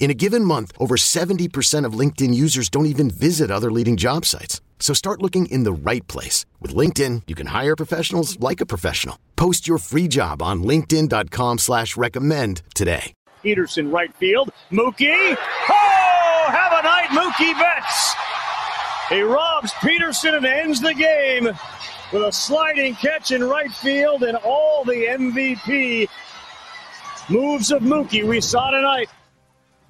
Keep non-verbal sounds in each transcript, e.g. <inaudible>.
In a given month, over 70% of LinkedIn users don't even visit other leading job sites. So start looking in the right place. With LinkedIn, you can hire professionals like a professional. Post your free job on linkedin.com slash recommend today. Peterson right field. Mookie. Oh, have a night, Mookie Betts. He robs Peterson and ends the game with a sliding catch in right field and all the MVP moves of Mookie we saw tonight.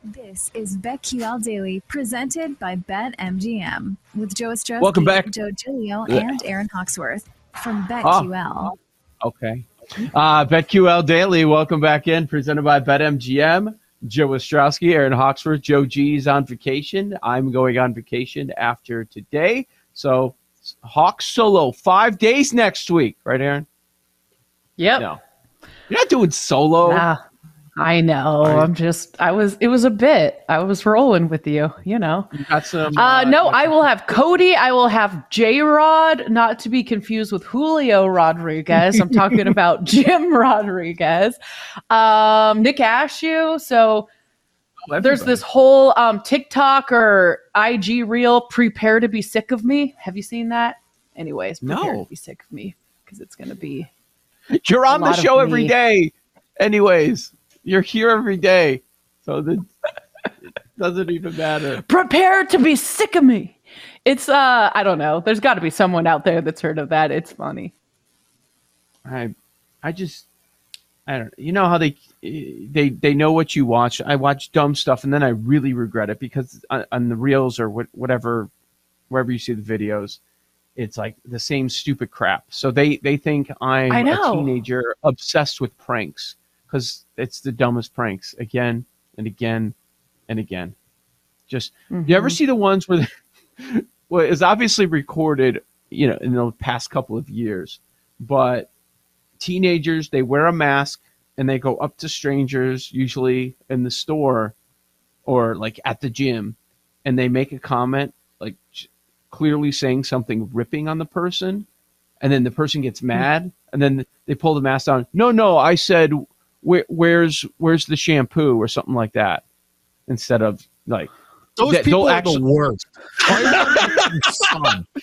This is BetQL Daily, presented by BetMGM, with Joe Ostrowski, Welcome back. Joe Giglio, and Aaron Hawksworth from BetQL. Okay. Uh, BetQL Daily, welcome back in, presented by BetMGM. Joe Ostrowski, Aaron Hawksworth, Joe G's on vacation. I'm going on vacation after today. So Hawks solo five days next week, right, Aaron? Yep. No. You're not doing solo. Nah, I know. I'm just. I was. It was a bit. I was rolling with you. You know. You got some. Uh, no, I will have Cody. I will have J Rod, not to be confused with Julio Rodriguez. I'm talking <laughs> about Jim Rodriguez. Um, Nick Ashew. So Oh, there's this whole um, TikTok or IG reel, prepare to be sick of me. Have you seen that? Anyways, prepare No. to be sick of me because it's going to be. You're on the show every day. Anyways, you're here every day. So it <laughs> doesn't even matter. prepare to be sick of me. It's uh I don't know. There's got to be someone out there that's heard of that. It's funny. I, I just, I don't. You know how they, they, they know what you watch. I watch dumb stuff, and then I really regret it because on, on the reels or what, whatever, wherever you see the videos, it's like the same stupid crap. So they they think I'm a teenager obsessed with pranks because it's the dumbest pranks again and again and again. Just you ever Mhm. see the ones where, <laughs> well, it's obviously recorded, you know, in the past couple of years, but teenagers they wear a mask and they go up to strangers, usually in the store or like at the gym, and they make a comment like clearly saying something ripping on the person, and then the person gets mad, and then they pull the mask down. No, no, I said, Where, where's where's the shampoo or something like that, instead of like Those That- people are actually- the worst.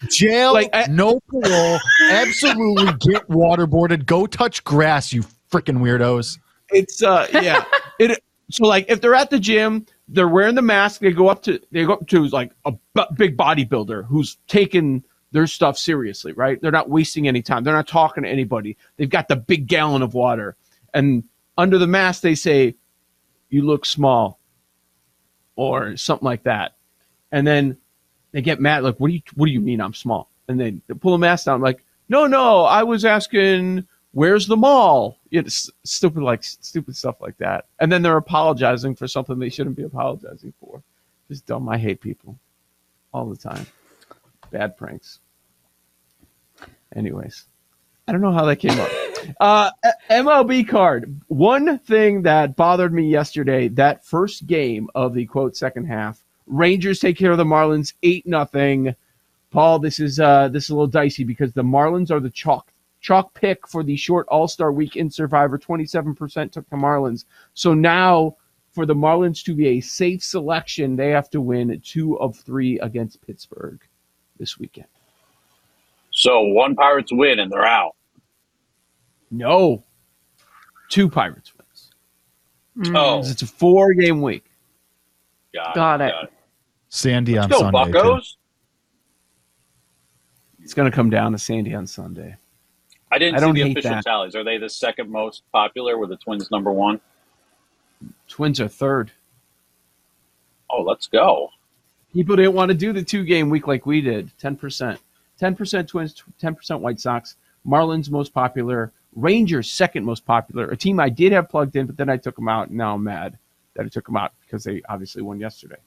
Jail, Like, I- no parole. Absolutely get waterboarded. Go touch grass, you freaking weirdos. it's uh yeah it so like if they're at the gym they're wearing the mask they go up to they go up to like a b- big bodybuilder who's taking their stuff seriously right they're not wasting any time they're not talking to anybody they've got the big gallon of water and under the mask they say you look small or something like that. And then they get mad like what do you what do you mean i'm small? And then they pull the mask down like no no i was asking where's the mall? It's stupid like stupid stuff like that. And then they're apologizing for something they shouldn't be apologizing for. Just dumb i hate people. All the time. Bad pranks. Anyways. I don't know how that came up uh mlb card. One thing that bothered me yesterday that first game of the quote second half rangers take care of the marlins 8 nothing. Paul this is uh this is a little dicey because the marlins are the chalk chalk pick for the short all-star week in survivor. 27% took the marlins. So now for the marlins to be a safe selection they have to win two of three against pittsburgh this weekend. So one Pirates win and they're out. No two pirates wins mm. Oh, it's a four game week got, Got it. it. Got it. Sandy on Go Sunday. too. Buckos. it's going to come down to sandy on sunday I didn't I don't see the hate official that. tallies. Are they the second most popular? Were the Twins number one? Twins are third. Oh, let's go. People didn't want to do the two game week like we did. 10%. 10% Twins, 10% White Sox. Marlins most popular. Rangers second most popular. A team I did have plugged in, but then I took them out. And now I'm mad that I took them out because they obviously won yesterday.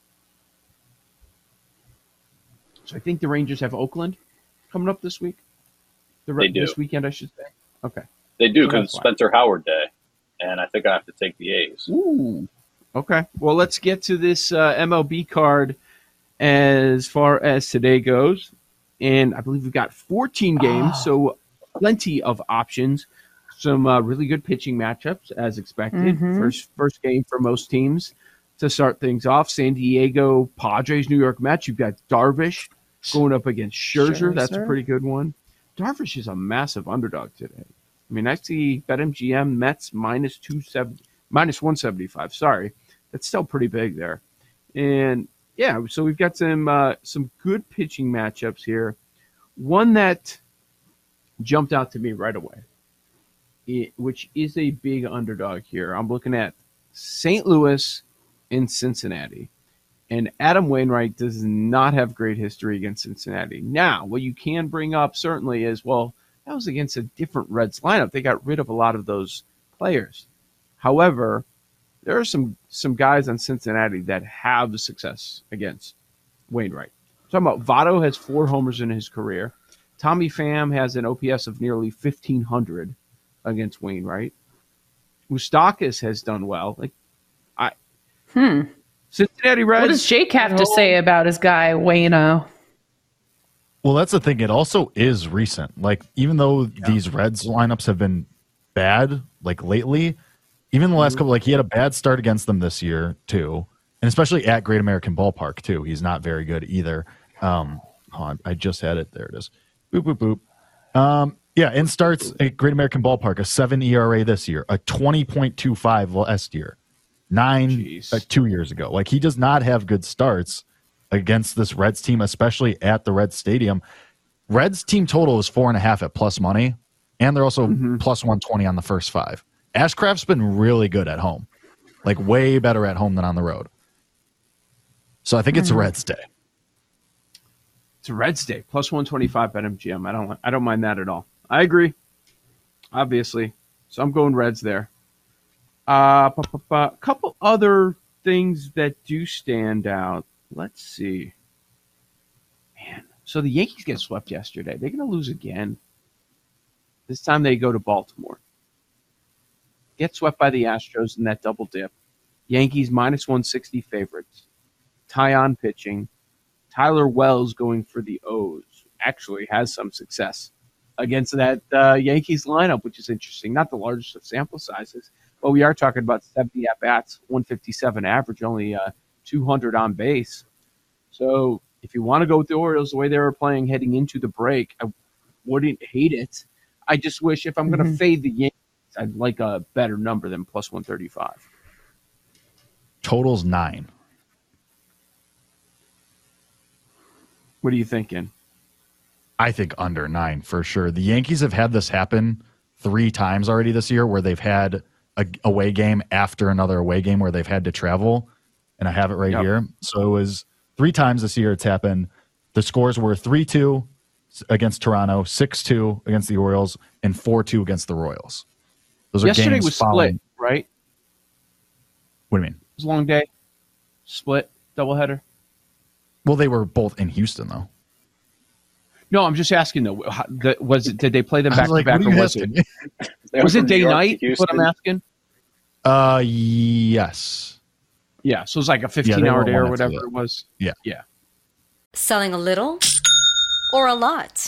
So I think the Rangers have Oakland coming up this week. The They do. this weekend, I should say. Okay. They do because that's why. Spencer Howard Day, and I think I have to take the A's. Ooh. Okay. Well, let's get to this uh, MLB card as far as today goes. And I believe we've got 14 games, so plenty of options. Some uh, really good pitching matchups, as expected. Mhm. First, first game for most teams to start things off. San Diego Padres, New York Mets. You've got Darvish going up against Scherzer. That's a pretty good one. Darvish is a massive underdog today. I mean, I see BetMGM Mets minus two seventy, minus one seventy five. Sorry, that's still pretty big there. And yeah, so we've got some uh, some good pitching matchups here. One that jumped out to me right away, it, which is a big underdog here. I'm looking at St. Louis and Cincinnati. And Adam Wainwright does not have great history against Cincinnati. Now, what you can bring up certainly is well, that was against a different Reds lineup. They got rid of a lot of those players. However, there are some some guys on Cincinnati that have success against Wainwright. talking about Votto has four homers in his career. Tommy Pham has an OPS of nearly fifteen hundred against Wainwright. Moustakas has done well. Like I, Hmm. Cincinnati Reds. What does Jake have to say about his guy Wayno? Well, that's the thing. It also is recent. Like, even though these Reds lineups have been bad, like lately, even the last couple, like he had a bad start against them this year too, and especially at Great American Ballpark too. He's not very good either. Um, hold on, I just had it. There it is. Boop boop boop. Um, yeah, and starts at Great American Ballpark a seven ERA this year, a twenty point two five last year, nine uh, two years ago. Like he does not have good starts against this Reds team, especially at the Reds Stadium. Reds team total is four and a half at plus money, and they're also plus 120 on the first five. Ashcraft's been really good at home, like way better at home than on the road. So I think it's Reds day. It's a Reds day plus one twenty five bet MGM. I don't I don't mind that at all. I agree. Obviously, so I'm going Reds there. Uh, a couple other things that do stand out. Let's see. Man, so the Yankees get swept yesterday. They're going to lose again. This time they go to Baltimore. Get swept by the Astros in that double dip. Yankees minus 160 favorites. Taillon pitching. Tyler Wells going for the O's actually has some success against that uh, Yankees lineup, which is interesting. Not the largest of sample sizes, but we are talking about 70 at bats, 157 average, only uh, 200 on base. So if you want to go with the Orioles the way they were playing heading into the break, I wouldn't hate it. I just wish if I'm going to fade the Yankees, I'd like a better number than plus 135. Totals nine. What are you thinking? I think under nine for sure. The Yankees have had this happen three times already this year where they've had a away game after another away game where they've had to travel. And I have it right Yep. here. So it was three times this year it's happened. The scores were 3 2 against Toronto, 6 2 against the Orioles, and 4 2 against the Royals. Those are Yesterday games was following- split, right? What do you mean? It was a long day. Split, doubleheader. Well, they were both in Houston, though. No, I'm just asking though. how- the- Was it? Did they play them back was to back, what or are was it? asking? <laughs> They Was it day York night? Is What I'm asking. Uh, yes. Yeah, so it was like a 15 they hour day or whatever it was. Yeah. Yeah. Selling a little or a lot?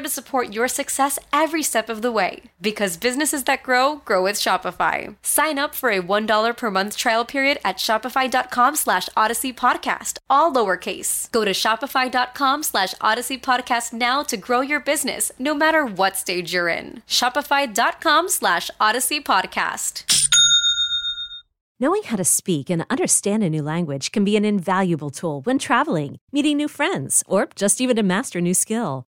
to support your success every step of the way. Because businesses that grow, grow with Shopify. Sign up for a $1 per month trial period at shopify.com slash odyssey podcast, all lowercase. Go to shopify.com slash odyssey podcast now to grow your business, no matter what stage you're in. Shopify.com slash odyssey podcast. Knowing how to speak and understand a new language can be an invaluable tool when traveling, meeting new friends, or just even to master a new skill.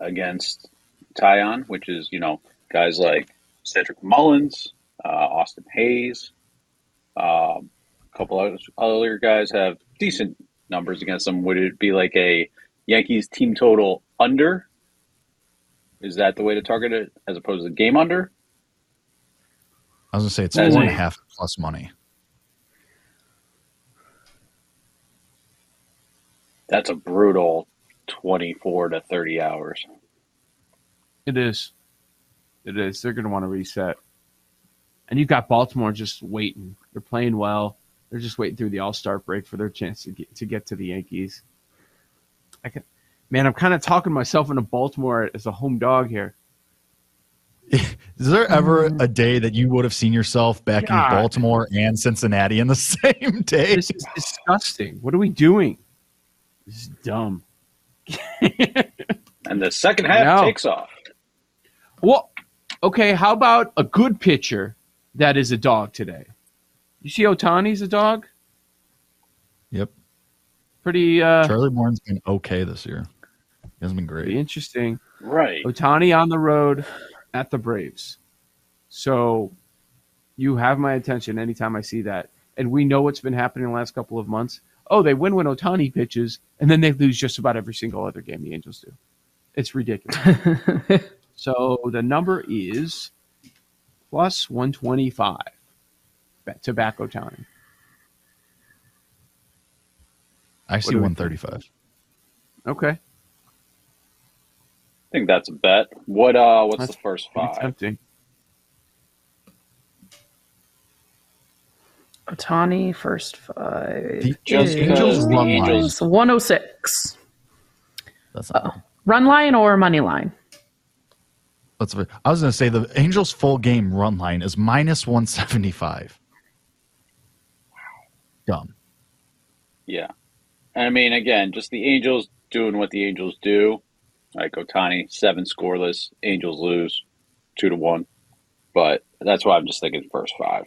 against Taillon, which is, you know, guys like Cedric Mullins, uh, Austin Hays, um, a couple other, other guys have decent numbers against them. Would it be like a Yankees team total under? Is that the way to target it as opposed to game under? I was gonna say it's As four and a half plus money. That's a brutal 24 to 30 hours. It is. It is. They're going to want to reset. And you've got Baltimore just waiting. They're playing well. They're just waiting through the All Star break for their chance to get to get to the Yankees. I can, man, I'm kind of talking myself into Baltimore as a home dog here. <laughs> Is there ever a day that you would have seen yourself backing God. Baltimore and Cincinnati in the <laughs> same day? This is disgusting. What are we doing? This is dumb. <laughs> And the second half takes off. Well, okay. How about a good pitcher that is a dog today? You see, Ohtani's a dog. Yep. Pretty, uh, Charlie Morton's been okay this year. He hasn't been great. pretty interesting. Right. Ohtani on the road at the Braves. So you have my attention anytime I see that. And we know what's been happening the last couple of months. Oh, they win when Ohtani pitches, and then they lose just about every single other game the Angels do. It's ridiculous. <laughs> so the number is plus 125 tobacco to back Ohtani. I see do we one thirty five. Okay. I think that's a bet. What uh what's That's the first pretty five? tempting. Ohtani first five. The Just is because the run Angels 106. That's not Oh. Run line or money line? That's very, I was going to say the Angels' full game run line is minus 175. Dumb. Yeah. And I mean again, just the Angels doing what the Angels do. Like Ohtani, seven scoreless, Angels lose two to one. But that's why I'm just thinking first five.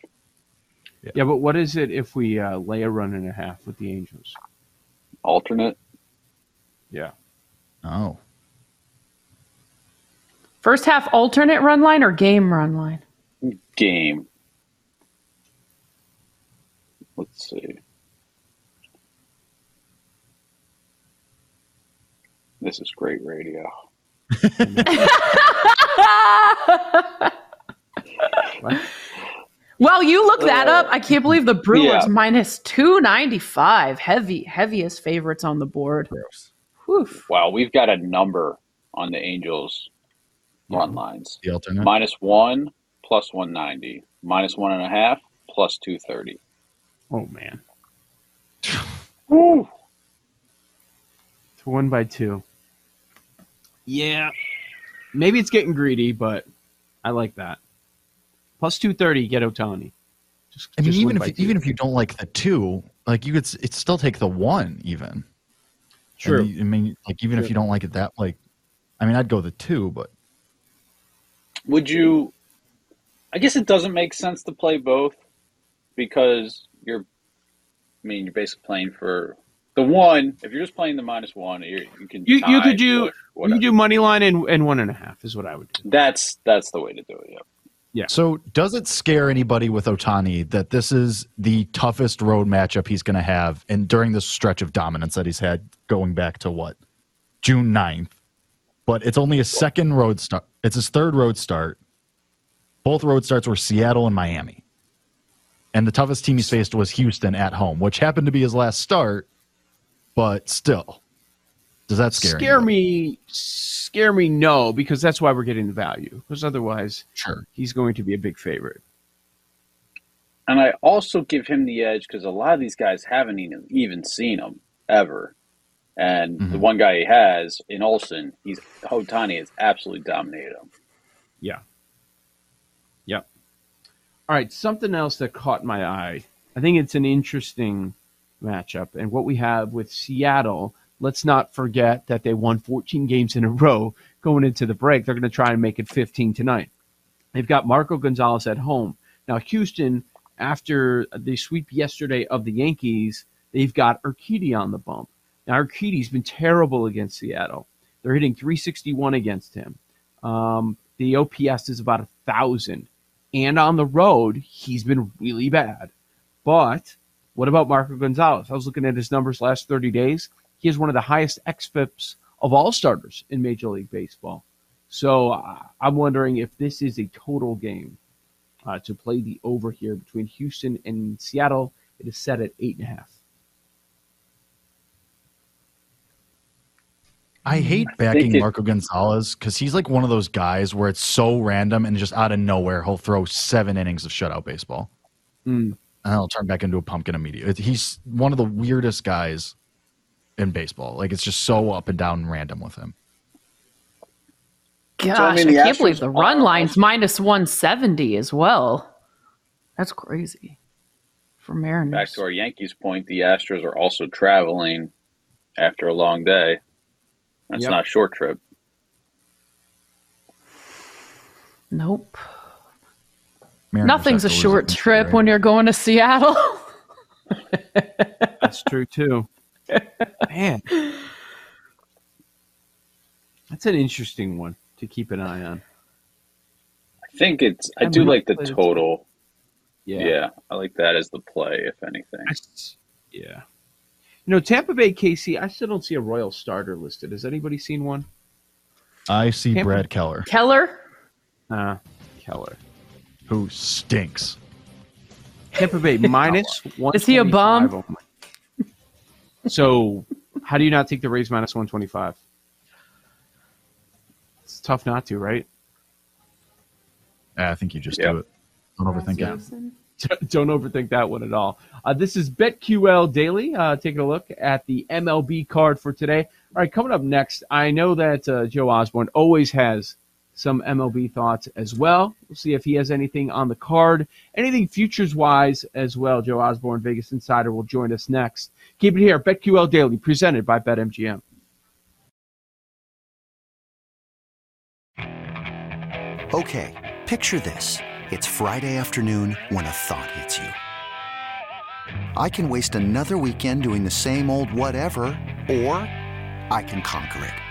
Yeah, but what is it if we uh, lay a run and a half with the Angels? Alternate. Yeah. Oh. First half alternate run line or game run line? game. Let's see. This is great radio. <laughs> <laughs> Well, you look that up. I can't believe the Brewers Yeah. minus 295. Heavy, heaviest favorites on the board. Whew. Wow, we've got a number on the Angels run lines. The alternate. Minus one plus 190. Minus one and a half, plus 230. Oh man, <laughs> Woo! to one by two. Yeah, maybe it's getting greedy, but I like that. Plus two thirty, get Ohtani. Just, I mean, just even if two. even if you don't like the two, like you could, it still take the one even. True. And I mean, like even if you don't like it that, like, I mean, I'd go the two, but Would you? I guess it doesn't make sense to play both because you're. I mean, you're basically playing for the one. If you're just playing the minus one, you're, you can. you, you could do push, you whatever. do money line and, and one and a half is what I would do. That's that's the way to do it. Yep. Yeah. So, does it scare anybody with Ohtani that this is the toughest road matchup he's going to have, and during this stretch of dominance that he's had going back to what June 9th? But it's only a second road start. It's his third road start. Both road starts were Seattle and Miami, and the toughest team he's faced was Houston at home, which happened to be his last start. But still, does that scare Scare anybody? me, scare me, no, because that's why we're getting the value. Because otherwise, Sure. he's going to be a big favorite. And I also give him the edge because a lot of these guys haven't even, even seen him ever. And the Mhm. one guy he has in Olson, he's Ohtani has absolutely dominated him. Yeah. Yep. All right. Something else that caught my eye. I think it's an interesting matchup. And what we have with Seattle, let's not forget that they won 14 games in a row going into the break. They're going to try and make it 15 tonight. They've got Marco Gonzalez at home. Now, Houston, after the sweep yesterday of the Yankees, they've got Urquidy on the bump. Now, Urquidy's been terrible against Seattle. They're hitting 361 against him. Um, the OPS is about a thousand, and on the road he's been really bad. But what about Marco Gonzalez? I was looking at his numbers last 30 days. He has one of the highest xFIPs of all starters in Major League Baseball. So uh, I'm wondering if this is a total game uh, to play the over here between Houston and Seattle. It is set at eight and a half. I hate think backing it- Marco Gonzalez because he's like one of those guys where it's so random and just out of nowhere he'll throw seven innings of shutout baseball Mm. and he'll turn back into a pumpkin immediately. He's one of the weirdest guys in baseball. Like it's just so up and down and random with him. Gosh, So, I I, mean, the can't believe the run are line's minus 170 as well. That's crazy for Mariners. Back to our Yankees point, the Astros are also traveling after a long day. That's Yep. not a short trip. Nope. Mariners Nothing's a have to lose short against the trip when you're going to Seattle. <laughs> That's true too. Man, that's an interesting one to keep an eye on. I think it's. I I do like the play the total. Yeah. Yeah. I like that as the play, if anything. I s- yeah. You know, Tampa Bay KC, I still don't see a Royal starter listed. Has anybody seen one? I see Tampa- Brad Keller, Keller? Uh, Keller. who stinks. Tampa Bay <laughs> minus one. Is he a bum? So, how do you not take the Rays minus 125? It's tough not to, right? I think you just Yep. do it. Don't overthink it. <laughs> Don't overthink that one at all. Uh, this is BetQL Daily. Uh, taking a look at the MLB card for today. All right, coming up next, I know that uh, Joe Osborne always has some MLB thoughts as well. We'll see if he has anything on the card, anything futures wise as well. Joe Osborne, Vegas Insider, will join us next. Keep it here, BetQL Daily, presented by BetMGM. Okay, picture this. It's Friday afternoon when a thought hits you. I can waste another weekend doing the same old whatever, or I can conquer it.